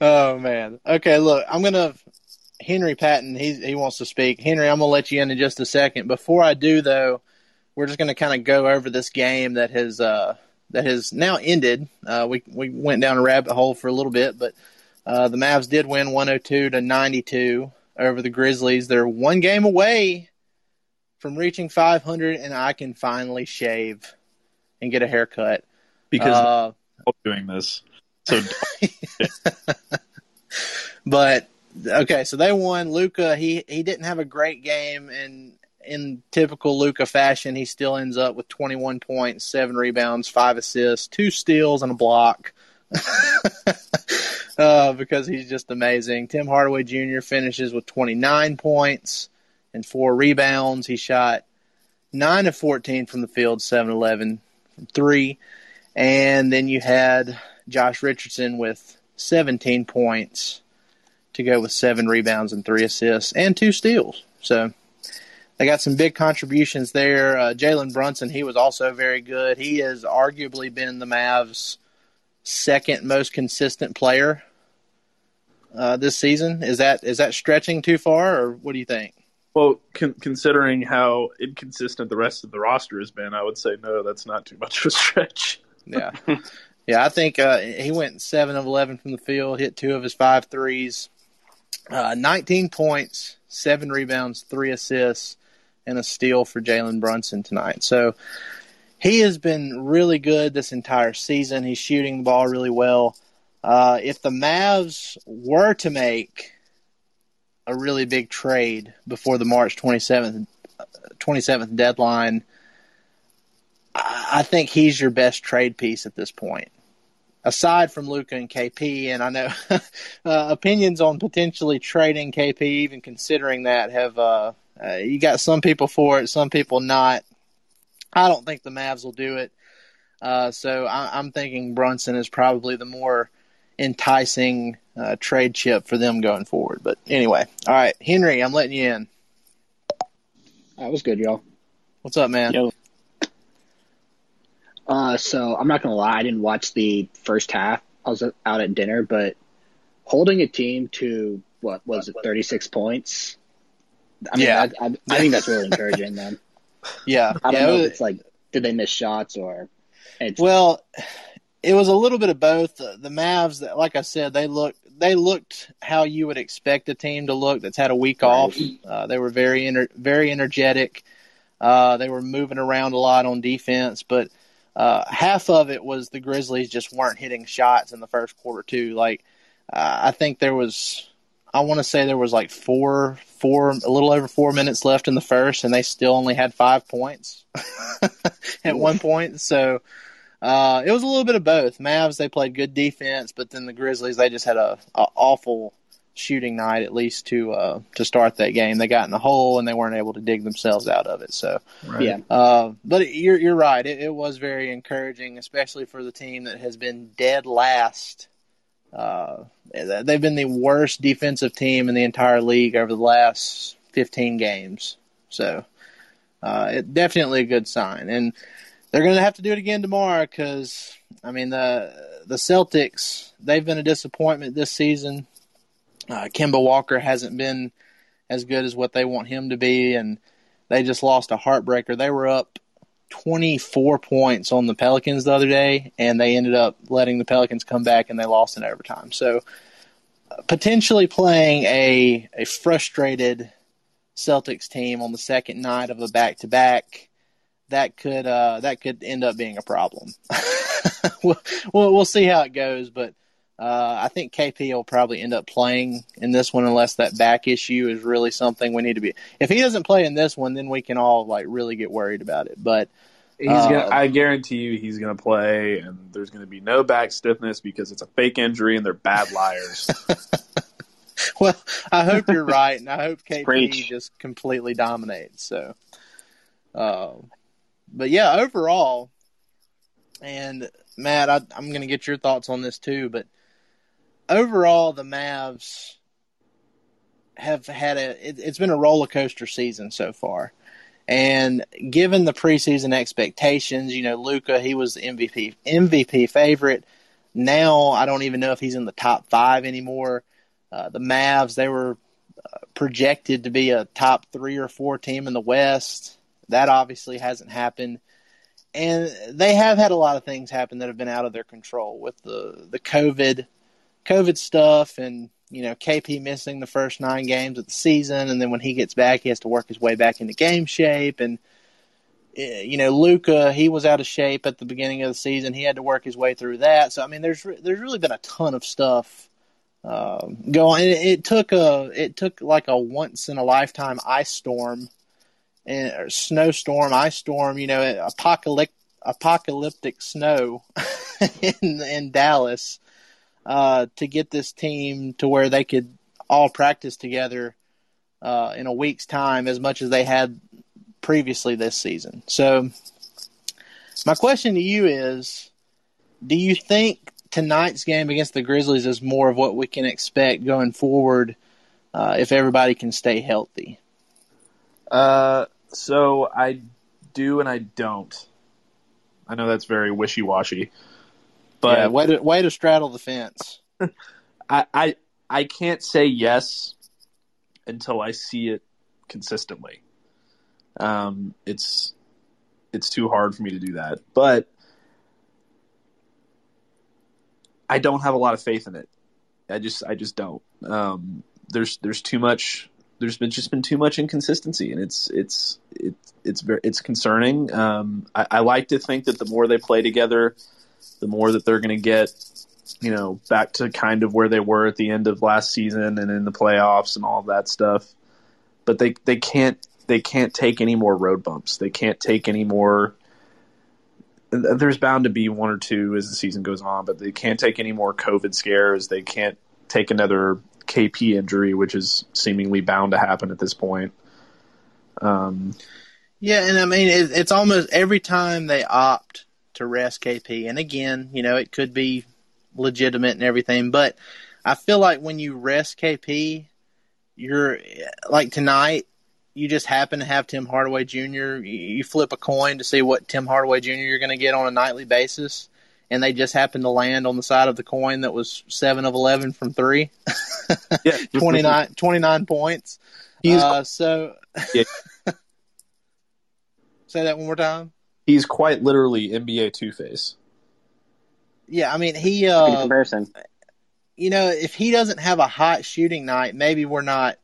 Oh man. Okay, look, I'm gonna Henry Patton. He he wants to speak. Henry, I'm gonna let you in in just a second. Before I do, though, we're just gonna kind of go over this game that has uh that has now ended. Uh, we we went down a rabbit hole for a little bit, but uh, the Mavs did win 102 to 92 over the Grizzlies. They're one game away from reaching 500, and I can finally shave and get a haircut because Uh, I'm doing this. So But okay, so they won. Luka, he he didn't have a great game, and in typical Luka fashion, he still ends up with 21 points, seven rebounds, five assists, two steals, and a block. uh, because he's just amazing. Tim Hardaway Jr. finishes with 29 points and four rebounds. He shot nine of 14 from the field, 7 11 from three. And then you had Josh Richardson with 17 points to go with seven rebounds and three assists and two steals. So they got some big contributions there. Uh, Jalen Brunson, he was also very good. He has arguably been the Mavs' second most consistent player uh, this season. Is that is that stretching too far, or what do you think? Well, con- considering how inconsistent the rest of the roster has been, I would say no. That's not too much of a stretch. Yeah, yeah. I think uh, he went seven of eleven from the field, hit two of his five threes, uh, nineteen points, seven rebounds, three assists, and a steal for Jalen Brunson tonight. So he has been really good this entire season. He's shooting the ball really well. Uh, if the Mavs were to make a really big trade before the March 27th, 27th deadline, I think he's your best trade piece at this point. Aside from Luka and KP, and I know uh, opinions on potentially trading KP, even considering that, have uh, uh, you got some people for it, some people not. I don't think the Mavs will do it. Uh, so I, I'm thinking Brunson is probably the more enticing uh, trade chip for them going forward. But anyway, all right, Henry, I'm letting you in. That was good, y'all. What's up, man? Yo. Uh, so I'm not gonna lie, I didn't watch the first half. I was out at dinner, but holding a team to what was it, 36 points? I mean, Yeah. I, I, I think that's really encouraging, man. Yeah, I don't yeah, know it if it's like, did they miss shots or? It's, Well, it was a little bit of both. The, the Mavs, that- like I said, they looked they looked how you would expect a team to look that's had a week off. Uh, they were very ener- very energetic. Uh, they were moving around a lot on defense, but uh, half of it was the Grizzlies just weren't hitting shots in the first quarter too. Like uh, I think there was, I want to say there was like four four a little over four minutes left in the first, and they still only had five points at one point. So uh, it was a little bit of both. Mavs they played good defense, but then the Grizzlies they just had a, a awful shooting night at least to uh, to start that game. They got in the hole and they weren't able to dig themselves out of it. So Right. yeah, uh, but you're you're right. It, it was very encouraging, especially for the team that has been dead last. Uh, they've been the worst defensive team in the entire league over the last 15 games. So, uh, it definitely a good sign, and they're going to have to do it again tomorrow because I mean the the Celtics they've been a disappointment this season. Uh, Kemba Walker hasn't been as good as what they want him to be, and they just lost a heartbreaker. They were up 24 points on the Pelicans the other day, and they ended up letting the Pelicans come back and they lost in overtime. So, uh, potentially playing a, a frustrated Celtics team on the second night of a back to back. That could uh, that could end up being a problem. we'll, we'll we'll see how it goes, but uh, I think KP will probably end up playing in this one unless that back issue is really something we need to be. If he doesn't play in this one, then we can all like really get worried about it. But He's Uh, gonna. I guarantee you, he's gonna play, and there's gonna be no back stiffness because it's a fake injury, and they're bad liars. well, I hope you're right, and I hope KP Preach. just completely dominates. So, uh, but yeah, overall, and Matt, I, I'm going to get your thoughts on this too. But overall, the Mavs have had a it, it's been a roller coaster season so far. And given the preseason expectations, you know, Luka, he was the MVP MVP favorite. Now I don't even know if he's in the top five anymore. Uh, the Mavs, they were uh, projected to be a top three or four team in the West. That obviously hasn't happened. And they have had a lot of things happen that have been out of their control with the, the COVID COVID stuff and you know KP missing the first nine games of the season, and then when he gets back, he has to work his way back into game shape. And eh, you know Luka, he was out of shape at the beginning of the season. He had to work his way through that. So I mean, there's there's really been a ton of stuff um, going. It, it took a it took like a once in a lifetime ice storm and or snowstorm, ice storm. You know, apocalyptic apocalyptic snow in in Dallas uh, to get this team to where they could all practice together uh, in a week's time as much as they had previously this season. So, my question to you is do you think tonight's game against the Grizzlies is more of what we can expect going forward uh, if everybody can stay healthy? Uh, so I do and I don't. I know that's very wishy washy. But yeah, way to way to straddle the fence. I, I I can't say yes until I see it consistently. Um, it's it's too hard for me to do that, but I don't have a lot of faith in it. I just I just don't. Um, there's there's too much. There's been just been too much inconsistency, and it's it's it's it's very it's concerning. Um, I, I like to think that the more they play together, the more that they're going to get, you know, back to kind of where they were at the end of last season and in the playoffs and all that stuff. But they they can't they can't take any more road bumps. They can't take any more. There's bound to be one or two as the season goes on, but they can't take any more COVID scares. They can't take another KP injury, which is seemingly bound to happen at this point. Um, yeah, and I mean, it, it's almost every time they opt to rest KP. And again, you know, it could be legitimate and everything, but I feel like when you rest KP, you're like tonight, you just happen to have Tim Hardaway Jr. You flip a coin to see what Tim Hardaway Jr. you're going to get on a nightly basis, and they just happen to land on the side of the coin that was seven of eleven from three. yeah, 29, 29 points. He's uh, so. Yeah. say that one more time he's quite literally NBA Two Face. Yeah, I mean he. Uh, comparison. You know, if he doesn't have a hot shooting night, maybe we're not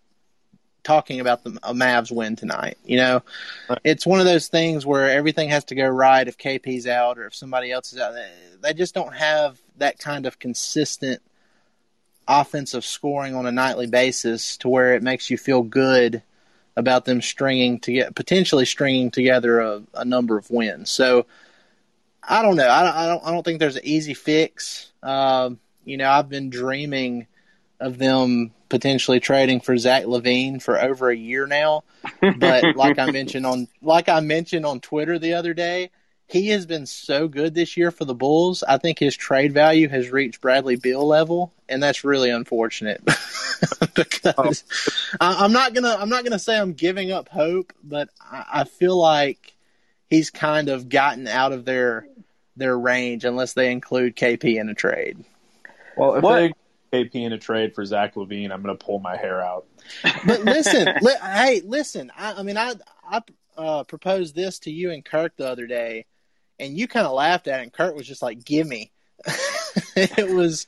talking about the a Mavs win tonight. You know, right. it's one of those things where everything has to go right if KP's out or if somebody else is out. They just don't have that kind of consistent offensive scoring on a nightly basis to where it makes you feel good about them stringing to get potentially stringing together a, a number of wins. So I don't know. I, I don't. I don't think there's an easy fix. Uh, you know, I've been dreaming of them potentially trading for Zach LaVine for over a year now. But like I mentioned on like I mentioned on Twitter the other day, he has been so good this year for the Bulls. I think his trade value has reached Bradley Beal level, and that's really unfortunate because oh. I, am not gonna I'm not gonna say I'm giving up hope, but I, I, feel like he's kind of gotten out of their their range unless they include KP in a trade. Well, if what? they KP in a trade for Zach LaVine, I'm gonna pull my hair out. But listen, li- hey, listen. I, I mean, I I uh, proposed this to you and Kirk the other day and you kind of laughed at it. And Kirk was just like, "Give me." it was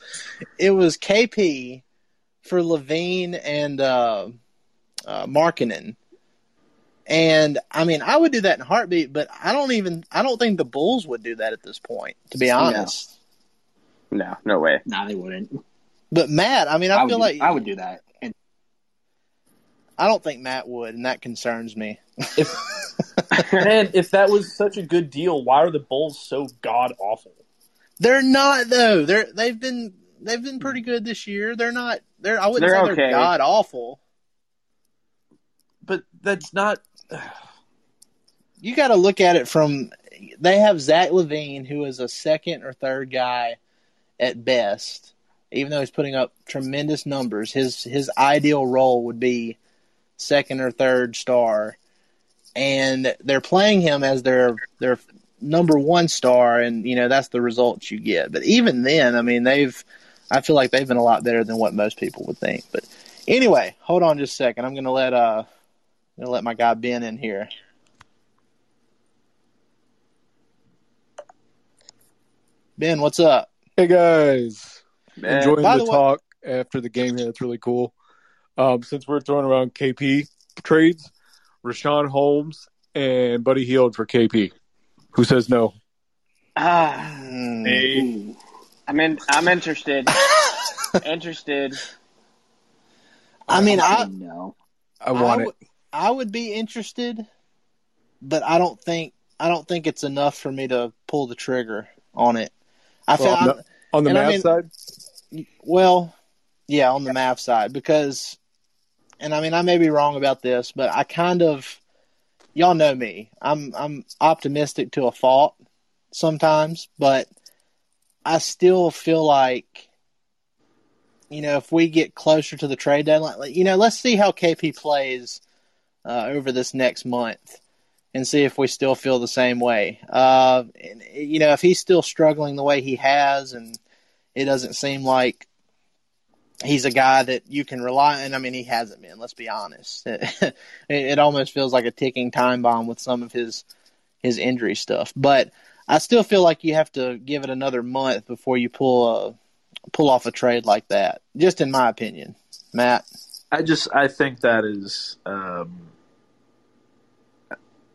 it was KP for LaVine and uh, uh, Markkanen. And I mean, I would do that in a heartbeat, but I don't even I don't think the Bulls would do that at this point, to be honest. No, no, no way. No, they wouldn't. But Matt, I mean, I, I feel do, like I would do that. And I don't think Matt would, and that concerns me. If, man, if that was such a good deal, why are the Bulls so god awful? They're not though. They're they've been they've been pretty good this year. They're not. They're I wouldn't they're say okay. they're god awful. But that's not. you got to look at it from. They have Zach LaVine, who is a second or third guy at best. even though he's putting up tremendous numbers, his his ideal role would be second or third star, and they're playing him as their their number one star, and you know that's the results you get. But even then, I mean, they've I feel like they've been a lot better than what most people would think. But anyway, hold on just a second. I'm gonna let uh I'm gonna let my guy Ben in here. Ben, what's up? Hey guys, Man. enjoying By the, the way- talk after the game here. It's really cool. Um, since we're throwing around KP trades, Richaun Holmes and Buddy Hield for KP. Who says no? Ah, Hmm. I'm in. I'm interested. interested. I mean, I no. I want would- I would be interested, but I don't think I don't think it's enough for me to pull the trigger on it. I Well, feel on the, on the and I mean- side, Well, yeah, on the math side because, and I mean, I may be wrong about this, but I kind of, y'all know me. I'm I'm optimistic to a fault sometimes, but I still feel like, you know, if we get closer to the trade deadline, you know, let's see how KP plays uh, over this next month. And see if we still feel the same way. Uh, and, you know, if he's still struggling the way he has, and it doesn't seem like he's a guy that you can rely on. I mean, he hasn't been. Let's be honest. It, it almost feels like a ticking time bomb with some of his his injury stuff. But I still feel like you have to give it another month before you pull a pull off a trade like that. Just in my opinion, Matt. I just I think that is um,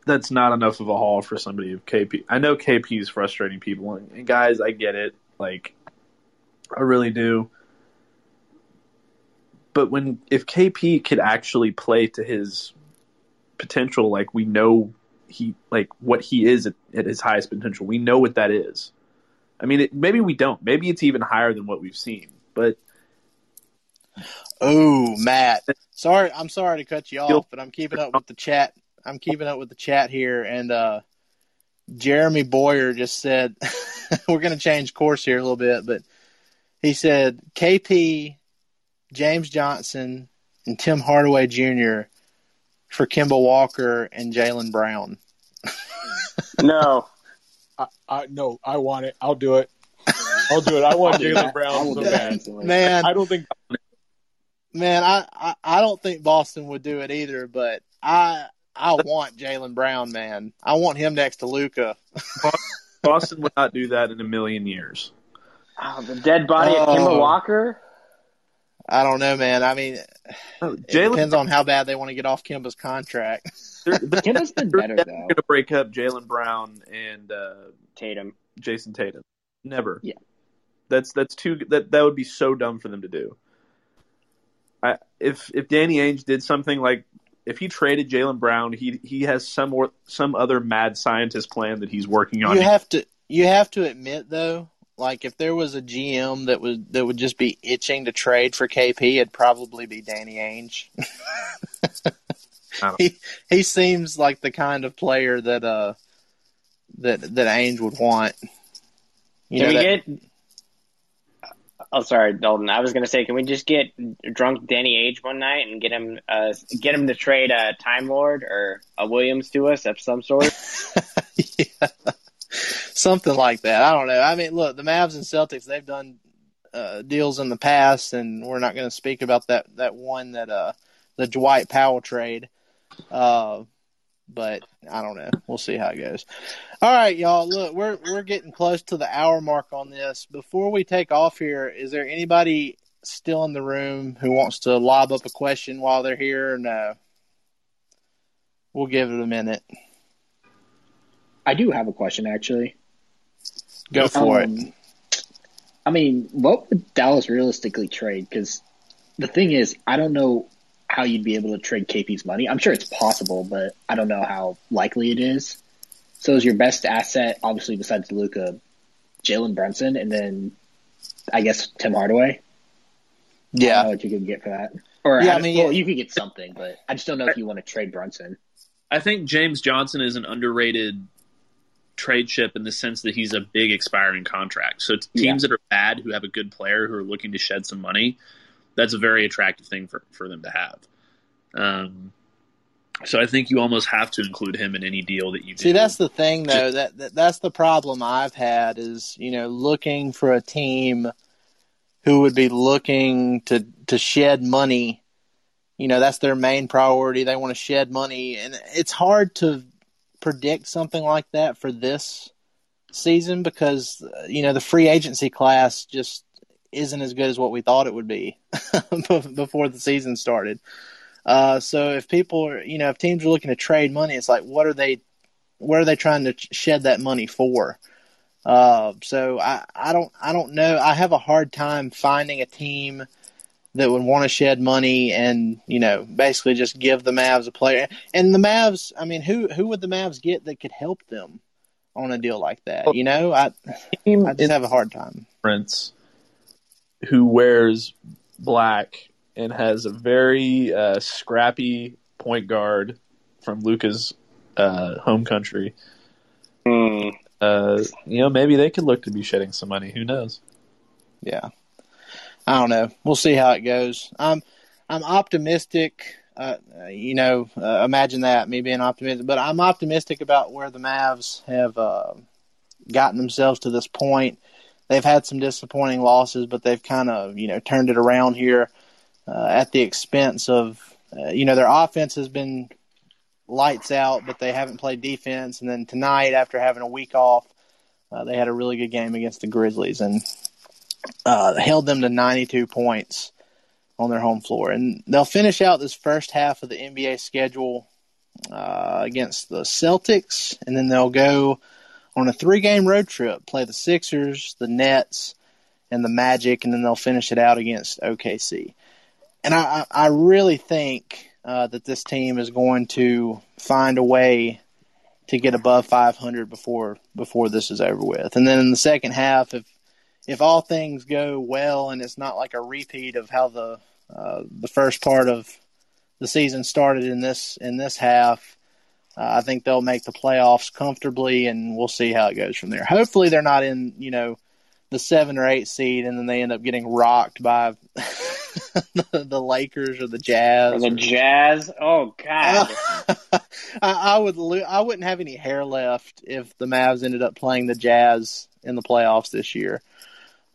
that's not enough of a haul for somebody of KP. I know KP is frustrating people, and, guys, I get it. Like, I really do. But when if KP could actually play to his potential, like we know he like what he is at, at his highest potential, we know what that is. I mean, it, maybe we don't. Maybe it's even higher than what we've seen. But Oh, Matt. Sorry, I'm sorry to cut you off, but I'm keeping up with the chat. I'm keeping up with the chat here, and uh, Jeremy Boyer just said we're going to change course here a little bit, but he said KP, James Johnson, and Tim Hardaway Jr. for Kemba Walker and Jaylen Brown. No. I, I no, I want it. I'll do it. I'll do it. I want Jaylen. Brown so bad. Man, I don't think man, I, I, I don't think Boston would do it either, but I I want Jaylen Brown, man. I want him next to Luka. Boston would not do that in a million years. Oh, the dead body of Kemba Oh. Walker. I don't know, man. I mean, it Jalen- depends on how bad they want to get off Kemba's contract. Kemba's been better though. going to break up Jaylen Brown and uh, Tatum. Jayson Tatum. Never. Yeah. That's that's too that that would be so dumb for them to do. I if if Danny Ainge did something like if he traded Jaylen Brown, he he has some or some other mad scientist plan that he's working on. You have to you have to admit though, like if there was a GM that would that would just be itching to trade for KP, it'd probably be Danny Ainge. he he seems like the kind of player that uh that that Ainge would want. You Can we know, that- get? Oh, sorry, Dalton. I was gonna say, can we just get drunk Danny Ainge one night and get him, uh, get him to trade a Time Lord or a Williams to us of some sort? something like that. I don't know. I mean, look, the Mavs and Celtics they've done uh, deals in the past, and we're not going to speak about that that one that uh the Dwight Powell trade. Uh, but I don't know. We'll see how it goes. All right, y'all. Look, we're we're getting close to the hour mark on this. Before we take off here, is there anybody still in the room who wants to lob up a question while they're here? No. We'll give it a minute. I do have a question actually. Go for it. Um, I mean, what would Dallas realistically trade? Because the thing is, I don't know how you'd be able to trade KP's money. I'm sure it's possible, but I don't know how likely it is. So is your best asset, obviously besides Luka, Jalen Brunson, and then I guess Tim Hardaway? I Yeah. don't know what you could get for that. Or Yeah, I, I mean, well, yeah. you could get something, but I just don't know if you want to trade Brunson. I think James Johnson is an underrated trade chip in the sense that he's a big expiring contract. So teams Yeah. that are bad who have a good player who are looking to shed some money, that's a very attractive thing for, for them to have. Um, so I think you almost have to include him in any deal that you do. See, that's the thing, though. That, that that's the problem I've had is you know looking for a team who would be looking to to shed money. You know, that's their main priority. They want to shed money, and it's hard to predict something like that for this season because you know the free agency class just isn't as good as what we thought it would be before the season started. Uh, so if people are, you know, if teams are looking to trade money, it's like, what are they, what are they trying to shed that money for? Uh, so I, I don't, I don't know. I have a hard time finding a team that would want to shed money and, you know, basically just give the Mavs a player. And the Mavs, I mean, who, who would the Mavs get that could help them on a deal like that? You know, I, I just have a hard time. Prince, who wears black and has a very uh, scrappy point guard from Luka's uh, home country. Uh, you know, maybe they could look to be shedding some money. Who knows? Yeah. I don't know. We'll see how it goes. I'm I'm optimistic. Uh, you know, uh, imagine that me being optimistic, but I'm optimistic about where the Mavs have uh, gotten themselves to this point. They've had some disappointing losses, but they've kind of you know turned it around here uh, at the expense of uh, you know their offense has been lights out, but they haven't played defense. And then tonight, after having a week off, uh, they had a really good game against the Grizzlies and uh, held them to 92 points on their home floor. And they'll finish out this first half of the NBA schedule uh, against the Celtics, and then they'll go on a three-game road trip, play the Sixers, the Nets, and the Magic, and then they'll finish it out against OKC. And I, I I really think uh, that this team is going to find a way to get above 500 before before this is over with. And then in the second half, if if all things go well and it's not like a repeat of how the uh, the first part of the season started in this in this half, uh, I think they'll make the playoffs comfortably, and we'll see how it goes from there. Hopefully, they're not in you know the seven or eight seed, and then they end up getting rocked by the, the Lakers or the Jazz. Or the Jazz. Oh God. I, I would lo- I wouldn't have any hair left if the Mavs ended up playing the Jazz in the playoffs this year.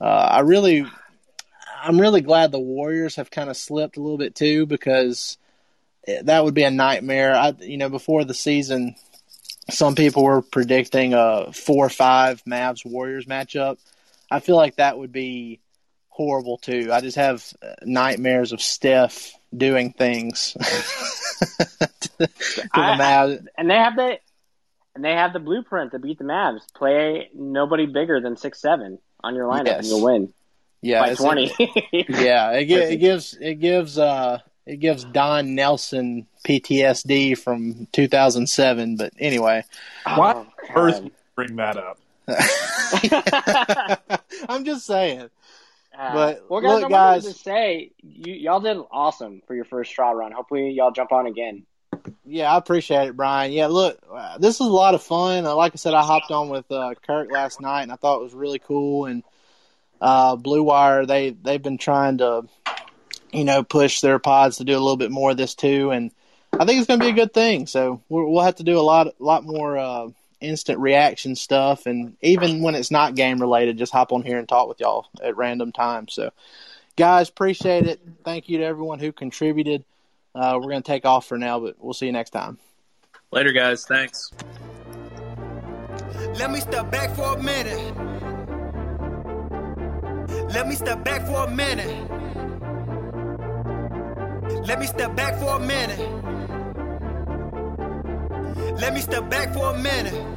Uh, I really, I'm really glad the Warriors have kind of slipped a little bit too because that would be a nightmare. I, you know, before the season, some people were predicting a four or five Mavs Warriors matchup. I feel like that would be horrible too. I just have nightmares of Steph doing things to, to the I- Mavs. and they have the and they have the blueprint to beat the Mavs. Play nobody bigger than six seven on your lineup, Yes. and you'll win. Yeah, by it's- twenty. yeah, it, gi- it gives it gives uh it gives Don Nelson PTSD from 2007. But anyway, Why Earth bring that up? I'm just saying. Uh, But well, guys, look, I guys- wanted to say you y'all did awesome for your first straw run. Hopefully, y'all jump on again. Yeah, I appreciate it, Brian. Yeah, look, uh, this was a lot of fun. Uh, like I said, I hopped on with uh, Kirk last night, and I thought it was really cool. And uh, Blue Wire, they they've been trying to, you know, push their pods to do a little bit more of this too, and I think it's going to be a good thing. So we're, we'll have to do a lot lot more instant reaction stuff, and even when it's not game related, just hop on here and talk with y'all at random times. So, guys, appreciate it. Thank you to everyone who contributed. Uh, we're going to take off for now, but we'll see you next time. Later, guys. Thanks. Let me step back for a minute. Let me step back for a minute. Let me step back for a minute. Let me step back for a minute.